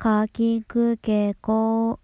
かきくけこ